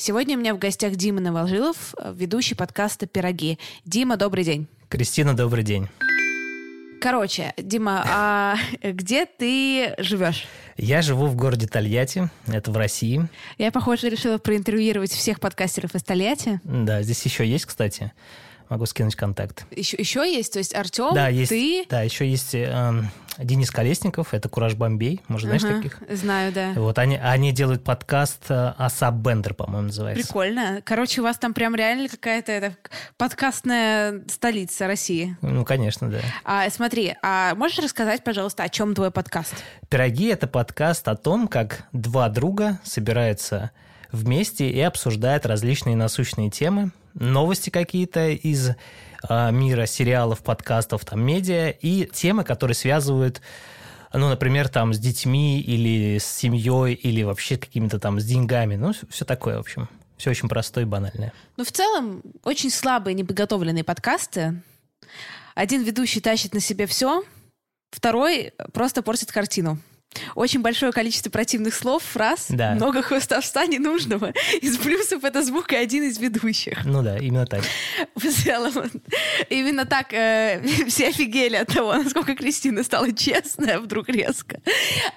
Сегодня у меня в гостях Дима Новожилов, ведущий подкаста «Пироги». Дима, добрый день. Кристина, добрый день. Короче, Дима, а где ты живешь? Я живу в городе Тольятти, это в России. Я, похоже, решила проинтервьюировать всех подкастеров из Тольятти. Да, здесь еще есть, кстати. Могу скинуть контакт. Еще, еще есть? То есть Артем, да, есть, ты? Да, еще есть э, Денис Колесников, это Кураж Бомбей, может, знаешь Ага, таких? Знаю, да. Вот они, они делают подкаст э, Асап Бендер, по-моему, называется. Прикольно. Короче, у вас там прям реально какая-то это, подкастная столица России. Ну, конечно, да. А, смотри, а можешь рассказать, пожалуйста, о чем твой подкаст? «Пироги» — это подкаст о том, как два друга собираются вместе и обсуждают различные насущные темы, новости какие-то из а, мира сериалов, подкастов, там, медиа, и темы, которые связывают ну, например, там, с детьми или с семьей, или вообще какими-то там с деньгами. Ну, все такое, в общем. Все очень простое и банальное. Ну, в целом, очень слабые, неподготовленные подкасты. Один ведущий тащит на себе все, второй просто портит картину. Очень большое количество противных слов, фраз, Да. много хвостовства ненужного. Из плюсов это звук и один из ведущих. Ну да, именно так. В целом, именно так э, все офигели от того, насколько Кристина стала честная вдруг резко.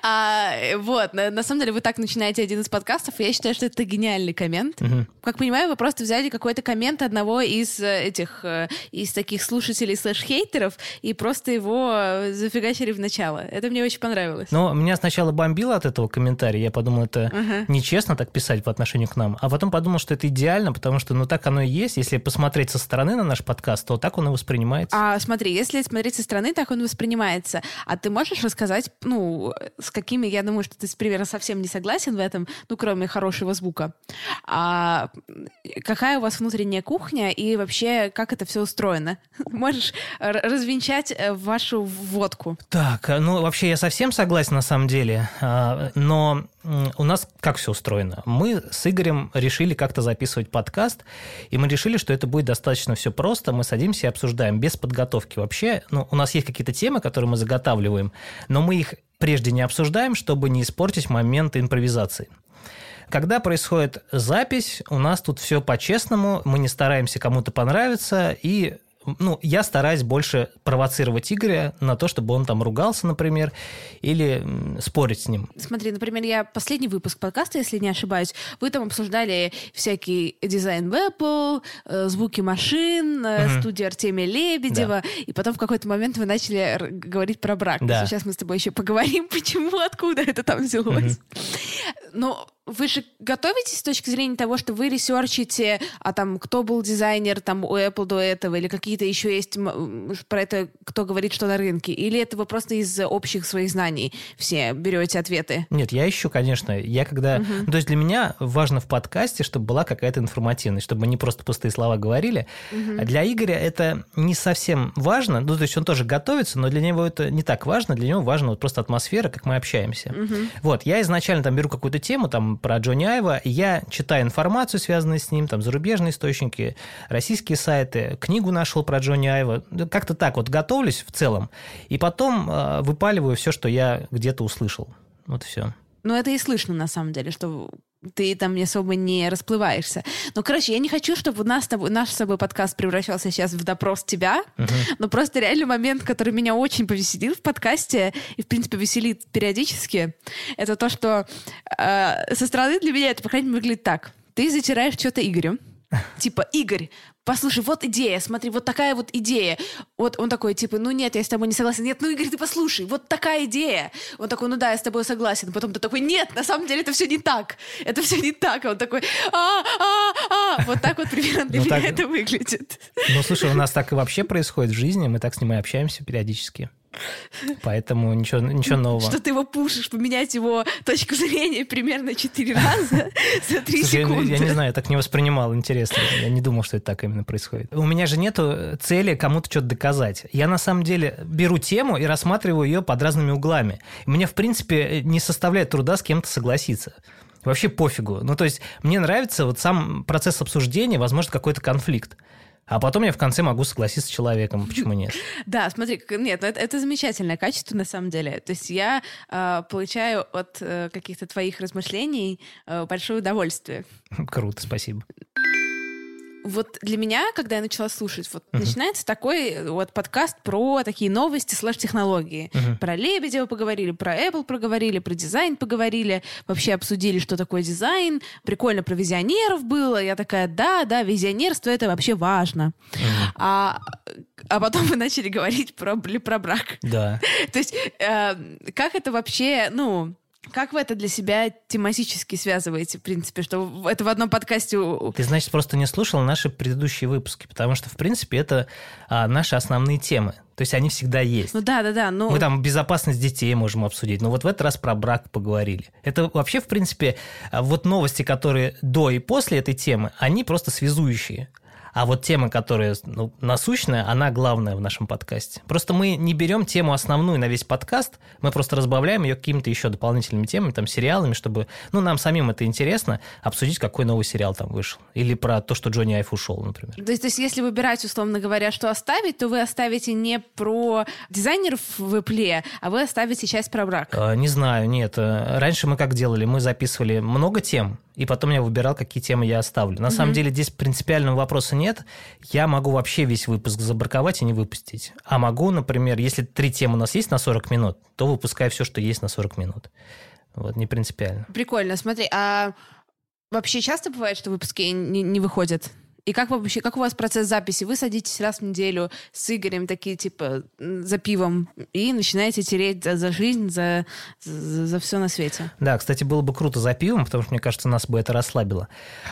А, вот, на, на самом деле вы так начинаете один из подкастов, и я считаю, что это гениальный коммент. Мгм. Как понимаю, вы просто взяли какой-то коммент одного из э, этих, э, из таких слушателей слэш-хейтеров и просто его э, зафигачили в начало. Это мне очень понравилось. Но меня сначала бомбило от этого комментария. Я подумал, это Ага. нечестно так писать по отношению к нам. А потом подумал, что это идеально, потому что ну так оно и есть. Если посмотреть со стороны на наш подкаст, то так он и воспринимается. А смотри, если смотреть со стороны, так он воспринимается. А ты можешь рассказать, ну, с какими, я думаю, что ты с примером совсем не согласен в этом, ну, кроме хорошего звука. А какая у вас внутренняя кухня и вообще как это все устроено? Можешь развенчать э, вашу водку? Так, а, ну вообще я совсем согласен на самом деле, А, но у нас как все устроено? Мы с Игорем решили как-то записывать подкаст, и мы решили, что это будет достаточно все просто. Мы садимся и обсуждаем без подготовки. Вообще, ну, у нас есть какие-то темы, которые мы заготавливаем, но мы их прежде не обсуждаем, чтобы не испортить момент импровизации. Когда происходит запись, у нас тут все по-честному, мы не стараемся кому-то понравиться, и ну, я стараюсь больше провоцировать Игоря на то, чтобы он там ругался, например, или спорить с ним. Смотри, например, я последний выпуск подкаста, если не ошибаюсь, вы там обсуждали всякий дизайн в Apple, э, звуки машин, э, Мгм. студию Артемия Лебедева, и потом в какой-то момент вы начали говорить про брак. Да. Сейчас мы с тобой еще поговорим, почему, откуда это там взялось. Но вы же готовитесь с точки зрения того, что вы ресерчите, а там кто был дизайнер там у Apple до этого, или какие-то еще есть про это, кто говорит, что на рынке, или это вы просто из общих своих знаний все берете ответы? Нет, я ищу, конечно. Я когда... ну, то есть для меня важно в подкасте, чтобы была какая-то информативность, чтобы мы не просто пустые слова говорили. А для Игоря это не совсем важно. Ну, то есть он тоже готовится, но для него это не так важно. Для него важна вот просто атмосфера, как мы общаемся. Вот, я изначально там беру какую-то тему там про Джонни Айва, я читаю информацию, связанную с ним, там зарубежные источники, российские сайты, книгу нашел про Джонни Айва. Как-то так вот готовлюсь в целом, и потом э, выпаливаю все, что я где-то услышал. Вот все. Ну, это и слышно, на самом деле, что ты там особо не расплываешься. Ну, короче, я не хочу, чтобы у нас наш с тобой подкаст превращался сейчас в допрос тебя, но просто реально момент, который меня очень повеселил в подкасте и, в принципе, веселит периодически, это то, что э, со стороны для меня это, по крайней мере, выглядит так. Ты затираешь что-то Игорю, Типа, Игорь, послушай, вот идея, смотри, вот такая вот идея. Вот он такой, типа, ну нет, я с тобой не согласен. Нет, ну, Игорь, ты послушай, вот такая идея. Он такой, ну да, я с тобой согласен. Потом ты такой, нет, на самом деле это все не так. Это все не так. А он такой, а, а, а. Вот так вот примерно для Ну, меня так- это выглядит. Ну, слушай, у нас так и вообще происходит в жизни, мы так с ним и общаемся периодически. Поэтому ничего, ничего нового. Что ты его пушишь, поменять его точку зрения примерно четыре раза за три Слушай, секунды. Я, я не знаю, я так не воспринимал, интересно. Я не думал, что это так именно происходит. У меня же нету цели кому-то что-то доказать. Я на самом деле беру тему и рассматриваю ее под разными углами. Мне, в принципе, не составляет труда с кем-то согласиться. Вообще пофигу. Ну, то есть, мне нравится вот сам процесс обсуждения, возможно, какой-то конфликт. А потом я в конце могу согласиться с человеком. Почему нет? Да, смотри, нет, ну это, это замечательное качество на самом деле. То есть я э, получаю от э, каких-то твоих размышлений э, большое удовольствие. Круто, спасибо вот для меня, когда я начала слушать, вот uh-huh. начинается такой вот подкаст про такие новости слэш-технологии. Uh-huh. Про Лебедева поговорили, про Apple поговорили, про дизайн поговорили, вообще обсудили, что такое дизайн. Прикольно про визионеров было. Я такая, да, да, визионерство — это вообще важно. Uh-huh. А, а потом вы начали говорить про, про брак. Да. То есть э, как это вообще, ну как вы это для себя тематически связываете, в принципе, что это в одном подкасте... Ты, значит, просто не слушал наши предыдущие выпуски, потому что, в принципе, это а, наши основные темы. То есть они всегда есть. Ну да, да, да. Ну... Мы там безопасность детей можем обсудить. Но вот в этот раз про брак поговорили. Это вообще, в принципе, а, вот новости, которые до и после этой темы, они просто связующие. А вот тема, которая ну, насущная, она главная в нашем подкасте. Просто мы не берем тему основную на весь подкаст, мы просто разбавляем ее какими-то еще дополнительными темами, там, сериалами, чтобы, ну, нам самим это интересно, обсудить, какой новый сериал там вышел. Или про то, что Джонни Айф ушел, например. То есть, то есть если выбирать, условно говоря, что оставить, то вы оставите не про дизайнеров в Apple, а вы оставите часть про брак. А, не знаю, нет. Раньше мы как делали? Мы записывали много тем, и потом я выбирал, какие темы я оставлю. На mm-hmm. самом деле здесь принципиального вопроса нет. Я могу вообще весь выпуск забраковать и не выпустить. А могу, например, если три темы у нас есть на 40 минут, то выпускаю все, что есть на 40 минут. Вот, не принципиально. Прикольно. Смотри, а вообще часто бывает, что выпуски не, не выходят? И как вообще, как у вас процесс записи? Вы садитесь раз в неделю с Игорем, такие типа за пивом, и начинаете тереть за, за жизнь, за, за, за все на свете. Да, кстати, было бы круто за пивом, потому что, мне кажется, нас бы это расслабило.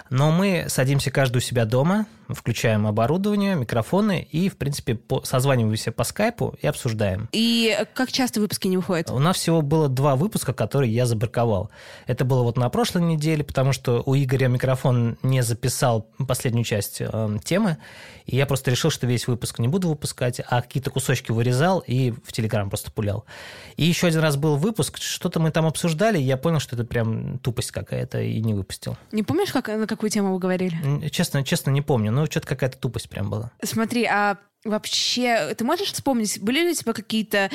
Но мы садимся каждый у себя дома, включаем оборудование, микрофоны и, в принципе, по, созваниваемся по скайпу и обсуждаем. И как часто выпуски не выходят? У нас всего было два выпуска, которые я забраковал. Это было вот на прошлой неделе, потому что у Игоря микрофон не записал последнюю часть э, темы, и я просто решил, что весь выпуск не буду выпускать, а какие-то кусочки вырезал и в Телеграм просто пулял. И еще один раз был выпуск, что-то мы там обсуждали, и я понял, что это прям тупость какая-то, и не выпустил. Не помнишь, как, на какую тему вы говорили? Честно, честно не помню, но что-то какая-то тупость прям была. Смотри, а вообще, ты можешь вспомнить, были ли у тебя какие-то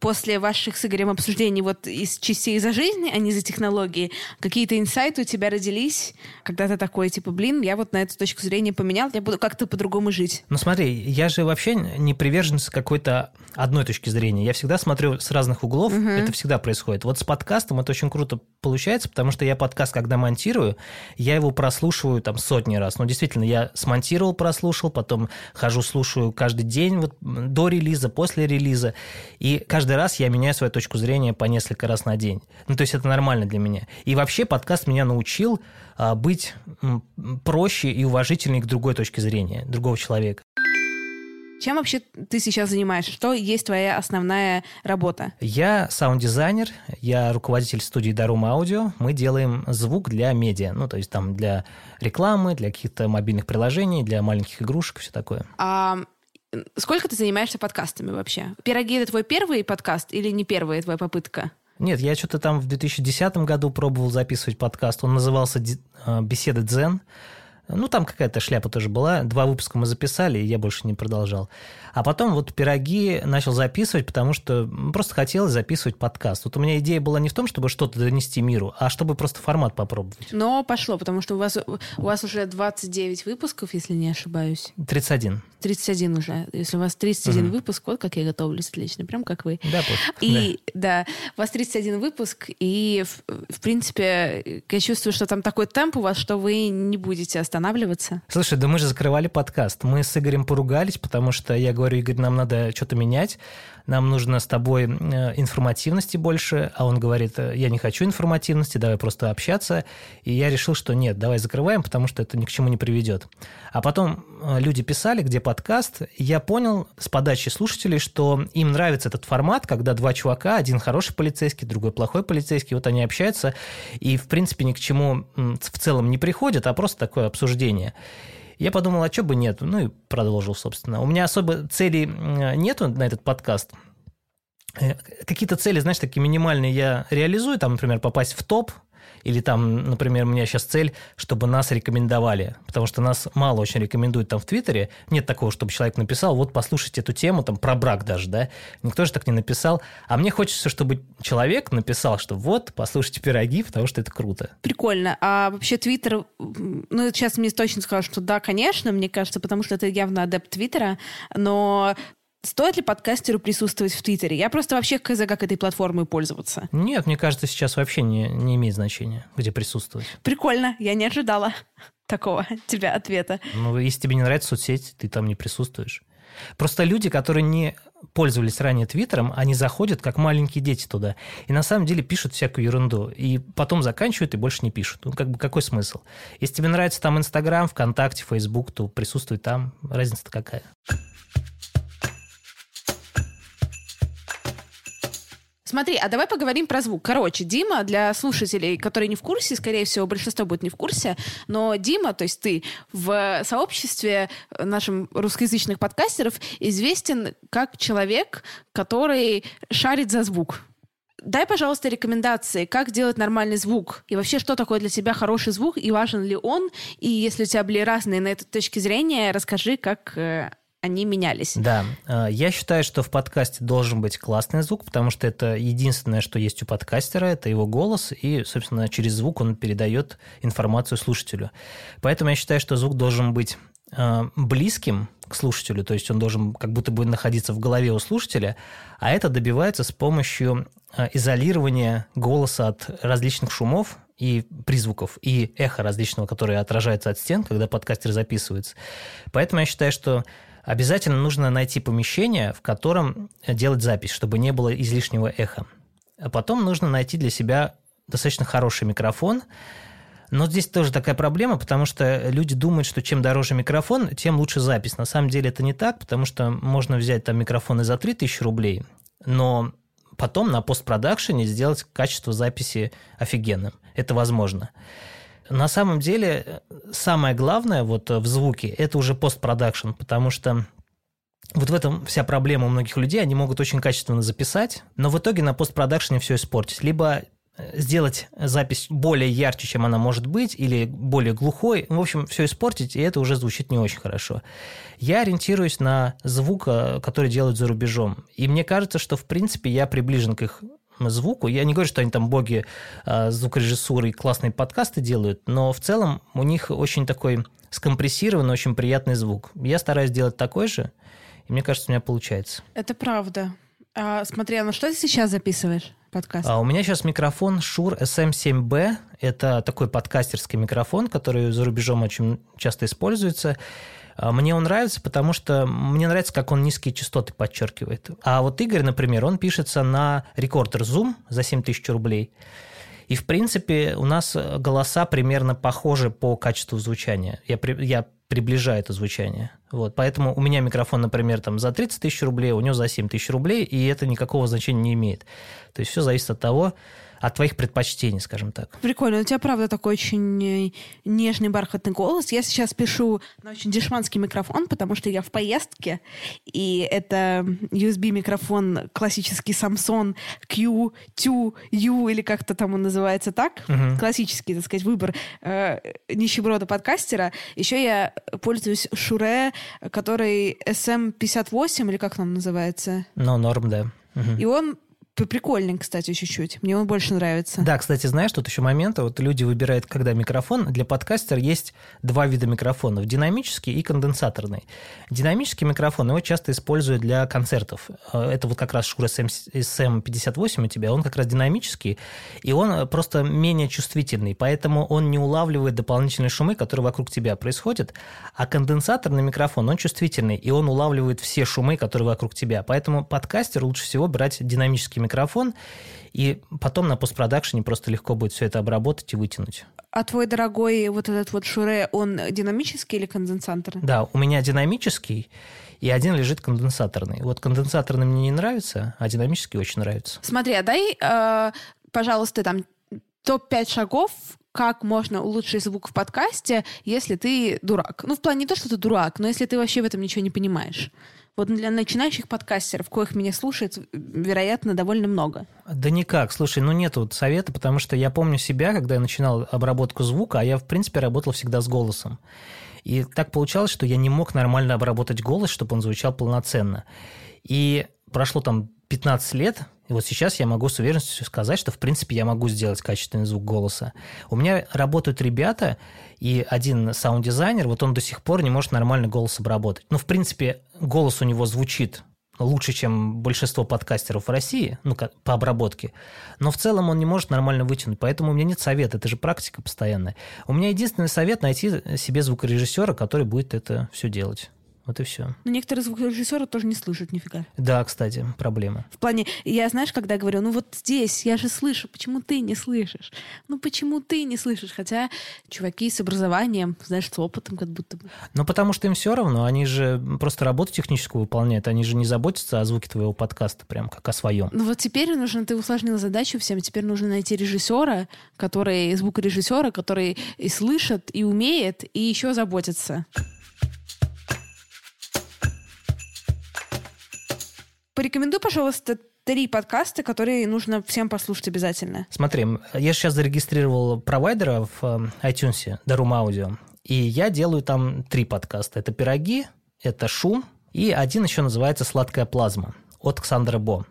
после ваших с Игорем обсуждений вот из частей за жизнь, а не за технологии, какие-то инсайты у тебя родились, когда ты такой, типа, блин, я вот на эту точку зрения поменял, я буду как-то по-другому жить? Ну смотри, я же вообще не приверженец какой-то одной точки зрения. Я всегда смотрю с разных углов, угу. это всегда происходит. Вот с подкастом это очень круто получается, потому что я подкаст, когда монтирую, я его прослушиваю там сотни раз. Ну, действительно, я смонтировал, прослушал, потом хожу, слушаю каждый день, вот до релиза, после релиза, и каждый каждый раз я меняю свою точку зрения по несколько раз на день. Ну, то есть это нормально для меня. И вообще подкаст меня научил а, быть проще и уважительнее к другой точке зрения, другого человека. Чем вообще ты сейчас занимаешься? Что есть твоя основная работа? Я саунд-дизайнер, я руководитель студии Дарум Аудио. Мы делаем звук для медиа, ну, то есть там для рекламы, для каких-то мобильных приложений, для маленьких игрушек, все такое. А Сколько ты занимаешься подкастами вообще? «Пироги» — это твой первый подкаст или не первая твоя попытка? Нет, я что-то там в 2010 году пробовал записывать подкаст. Он назывался а, «Беседы Дзен». Ну, там какая-то шляпа тоже была. Два выпуска мы записали, и я больше не продолжал. А потом вот пироги начал записывать, потому что просто хотелось записывать подкаст. Вот у меня идея была не в том, чтобы что-то донести миру, а чтобы просто формат попробовать. Но пошло, потому что у вас, у вас уже 29 выпусков, если не ошибаюсь. 31. 31 уже. Если у вас 31 угу. выпуск, вот как я готовлюсь отлично, прям как вы. Да, И да. да, у вас 31 выпуск, и в, в принципе я чувствую, что там такой темп у вас, что вы не будете восстанавливаться. Слушай, да мы же закрывали подкаст. Мы с Игорем поругались, потому что я говорю, Игорь, нам надо что-то менять нам нужно с тобой э, информативности больше, а он говорит, «Э, я не хочу информативности, давай просто общаться. И я решил, что нет, давай закрываем, потому что это ни к чему не приведет. А потом э, люди писали, где подкаст, и я понял с подачи слушателей, что им нравится этот формат, когда два чувака, один хороший полицейский, другой плохой полицейский, вот они общаются, и, в принципе, ни к чему в целом не приходят, а просто такое обсуждение. Я подумал, а что бы нет? Ну и продолжил, собственно. У меня особо целей нету на этот подкаст. Э, какие-то цели, знаешь, такие минимальные я реализую, там, например, попасть в топ, или там, например, у меня сейчас цель, чтобы нас рекомендовали, потому что нас мало очень рекомендуют там в Твиттере. Нет такого, чтобы человек написал, вот послушайте эту тему, там про брак даже, да. Никто же так не написал. А мне хочется, чтобы человек написал, что вот, послушайте пироги, потому что это круто. Прикольно. А вообще Твиттер, ну, сейчас мне точно скажут, что да, конечно, мне кажется, потому что это явно адепт Твиттера, но Стоит ли подкастеру присутствовать в Твиттере? Я просто вообще хз, как этой платформой пользоваться. Нет, мне кажется, сейчас вообще не, не имеет значения, где присутствовать. Прикольно, я не ожидала такого тебя ответа. Ну, если тебе не нравится соцсеть, ты там не присутствуешь. Просто люди, которые не пользовались ранее Твиттером, они заходят как маленькие дети туда. И на самом деле пишут всякую ерунду. И потом заканчивают и больше не пишут. Ну, как бы какой смысл? Если тебе нравится там Инстаграм, ВКонтакте, Фейсбук, то присутствуй там. Разница-то какая? Смотри, а давай поговорим про звук. Короче, Дима, для слушателей, которые не в курсе, скорее всего, большинство будет не в курсе, но Дима, то есть ты, в сообществе нашим русскоязычных подкастеров известен как человек, который шарит за звук. Дай, пожалуйста, рекомендации, как делать нормальный звук. И вообще, что такое для тебя хороший звук, и важен ли он. И если у тебя были разные на эту точки зрения, расскажи, как э, они менялись. Да, э, я считаю, что в подкасте должен быть классный звук, потому что это единственное, что есть у подкастера, это его голос, и, собственно, через звук он передает информацию слушателю. Поэтому я считаю, что звук должен быть э, близким к слушателю, то есть он должен как будто бы находиться в голове у слушателя, а это добивается с помощью э, изолирования голоса от различных шумов и призвуков, и эхо различного, которое отражается от стен, когда подкастер записывается. Поэтому я считаю, что обязательно нужно найти помещение, в котором делать запись, чтобы не было излишнего эха. А потом нужно найти для себя достаточно хороший микрофон. Но здесь тоже такая проблема, потому что люди думают, что чем дороже микрофон, тем лучше запись. На самом деле это не так, потому что можно взять там микрофон и за 3000 рублей, но потом на постпродакшене сделать качество записи офигенным. Это возможно. На самом деле, самое главное вот в звуке – это уже постпродакшн, потому что вот в этом вся проблема у многих людей. Они могут очень качественно записать, но в итоге на постпродакшене все испортить. Либо э, сделать запись более ярче, чем она может быть, или более глухой. В общем, все испортить, и это уже звучит не очень хорошо. Я ориентируюсь на звук, э, который делают за рубежом. И мне кажется, что, в принципе, я приближен к их звуку. Я не говорю, что они там боги а, звукорежиссуры и классные подкасты делают, но в целом у них очень такой скомпрессированный, очень приятный звук. Я стараюсь делать такой же, и мне кажется, у меня получается. Это правда. А, смотри, а на что ты сейчас записываешь подкаст? А, у меня сейчас микрофон Shure SM7B. Это такой подкастерский микрофон, который за рубежом очень часто используется. А, мне он нравится, потому что мне нравится, как он низкие частоты подчеркивает. А вот Игорь, например, он пишется на рекордер Zoom за 7 тысяч рублей. И, в принципе, у нас голоса примерно похожи по качеству звучания. Я, я приближаю это звучание. Вот, поэтому у меня микрофон, например, там за 30 тысяч рублей, у него за 7 тысяч рублей, и это никакого значения не имеет. То есть все зависит от того, от твоих предпочтений, скажем так. Прикольно. У тебя, правда, такой очень э, нежный, бархатный голос. Я сейчас пишу на очень дешманский микрофон, потому что я в поездке, и это USB-микрофон классический Samsung Q2U, или как-то там он называется так. Угу. Классический, так сказать, выбор э, нищеброда подкастера. Еще я пользуюсь Шуре, который SM58, или как он называется? Ну, норм, да. Угу. И он прикольный, кстати, чуть-чуть. Мне он больше нравится. Да, кстати, знаешь, тут еще момент, вот люди выбирают, когда микрофон. Для подкастера есть два вида микрофонов, динамический и конденсаторный. Динамический микрофон его часто используют для концертов. Э, это вот как раз Shure SM58 у тебя, он как раз динамический, и он просто менее чувствительный, поэтому он не улавливает дополнительные шумы, которые вокруг тебя происходят, а конденсаторный микрофон, он чувствительный, и он улавливает все шумы, которые вокруг тебя. Поэтому подкастер лучше всего брать динамический микрофон, и потом на постпродакшене просто легко будет все это обработать и вытянуть. А твой дорогой вот этот вот шуре, он динамический или конденсаторный? Да, у меня динамический, и один лежит конденсаторный. Вот конденсаторный мне не нравится, а динамический очень нравится. Смотри, а дай, э, пожалуйста, там топ-5 шагов, как можно улучшить звук в подкасте, если ты дурак. Ну, в плане не то, что ты дурак, но если ты вообще в этом ничего не понимаешь. Вот для начинающих подкастеров, коих меня слушает, вероятно, довольно много. Да никак. Слушай, ну нет вот совета, потому что я помню себя, когда я начинал обработку звука, а я, в принципе, работал всегда с голосом. И так получалось, что я не мог нормально обработать голос, чтобы он звучал полноценно. И прошло там 15 лет, и вот сейчас я могу с уверенностью сказать, что, в принципе, я могу сделать качественный звук голоса. У меня работают ребята, и один саунд-дизайнер, вот он до сих пор не может нормально голос обработать. Ну, в принципе, голос у него звучит лучше, чем большинство подкастеров в России, ну, по обработке. Но в целом он не может нормально вытянуть, поэтому у меня нет совета, это же практика постоянная. У меня единственный совет – найти себе звукорежиссера, который будет это все делать. Вот и все. Но некоторые звукорежиссеры тоже не слышат нифига. Да, кстати, проблема. В плане, я знаешь, когда говорю, ну вот здесь, я же слышу, почему ты не слышишь? Ну почему ты не слышишь? Хотя чуваки с образованием, знаешь, с опытом как будто бы. Ну потому что им все равно, они же просто работу техническую выполняют, они же не заботятся о звуке твоего подкаста прям как о своем. Ну вот теперь нужно, ты усложнила задачу всем, теперь нужно найти режиссера, который, звукорежиссера, который и слышит, и умеет, и еще заботится. Порекомендуй, пожалуйста, три подкаста, которые нужно всем послушать обязательно. Смотри, я сейчас зарегистрировал провайдера в э, iTunes, Darum Audio, и я делаю там три подкаста. Это «Пироги», это «Шум», и один еще называется «Сладкая плазма» от Ксандра Бо.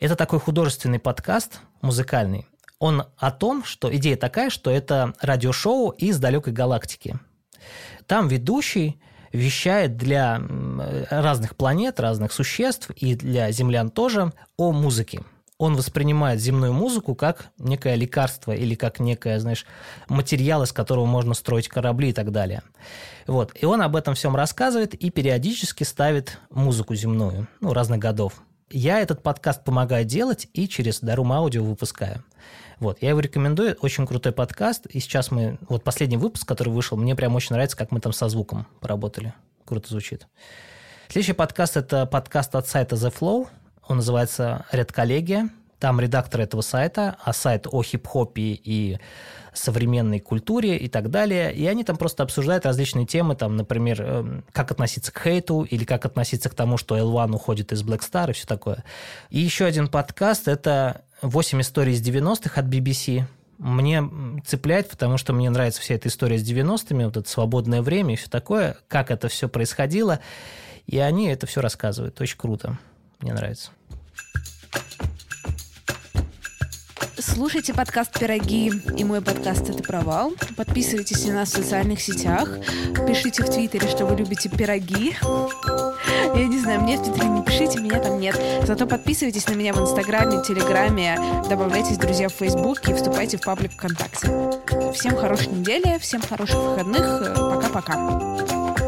Это такой художественный подкаст, музыкальный. Он о том, что идея такая, что это радиошоу из далекой галактики. Там ведущий вещает для разных планет, разных существ и для землян тоже о музыке. Он воспринимает земную музыку как некое лекарство или как некое, знаешь, материал, из которого можно строить корабли и так далее. Вот. И он об этом всем рассказывает и периодически ставит музыку земную, ну, разных годов. Я этот подкаст помогаю делать и через Дарум Аудио выпускаю. Вот, я его рекомендую, очень крутой подкаст, и сейчас мы, вот последний выпуск, который вышел, мне прям очень нравится, как мы там со звуком поработали, круто звучит. Следующий подкаст – это подкаст от сайта The Flow, он называется «Редколлегия», там редактор этого сайта, а сайт о хип-хопе и современной культуре и так далее. И они там просто обсуждают различные темы, там, например, эм, как относиться к хейту или как относиться к тому, что L1 уходит из Black Star и все такое. И еще один подкаст – это «8 историй из 90-х» от BBC. Мне цепляет, потому что мне нравится вся эта история с 90-ми, вот это свободное время и все такое, как это все происходило. И они это все рассказывают. Очень круто. Мне нравится. Слушайте подкаст «Пироги» и мой подкаст «Это провал». Подписывайтесь на нас в социальных сетях. Пишите в Твиттере, что вы любите пироги. Я не знаю, мне в Твиттере не пишите, меня там нет. Зато подписывайтесь на меня в Инстаграме, Телеграме, добавляйтесь друзья в Фейсбуке и вступайте в паблик ВКонтакте. Всем хорошей недели, всем хороших выходных. Пока-пока.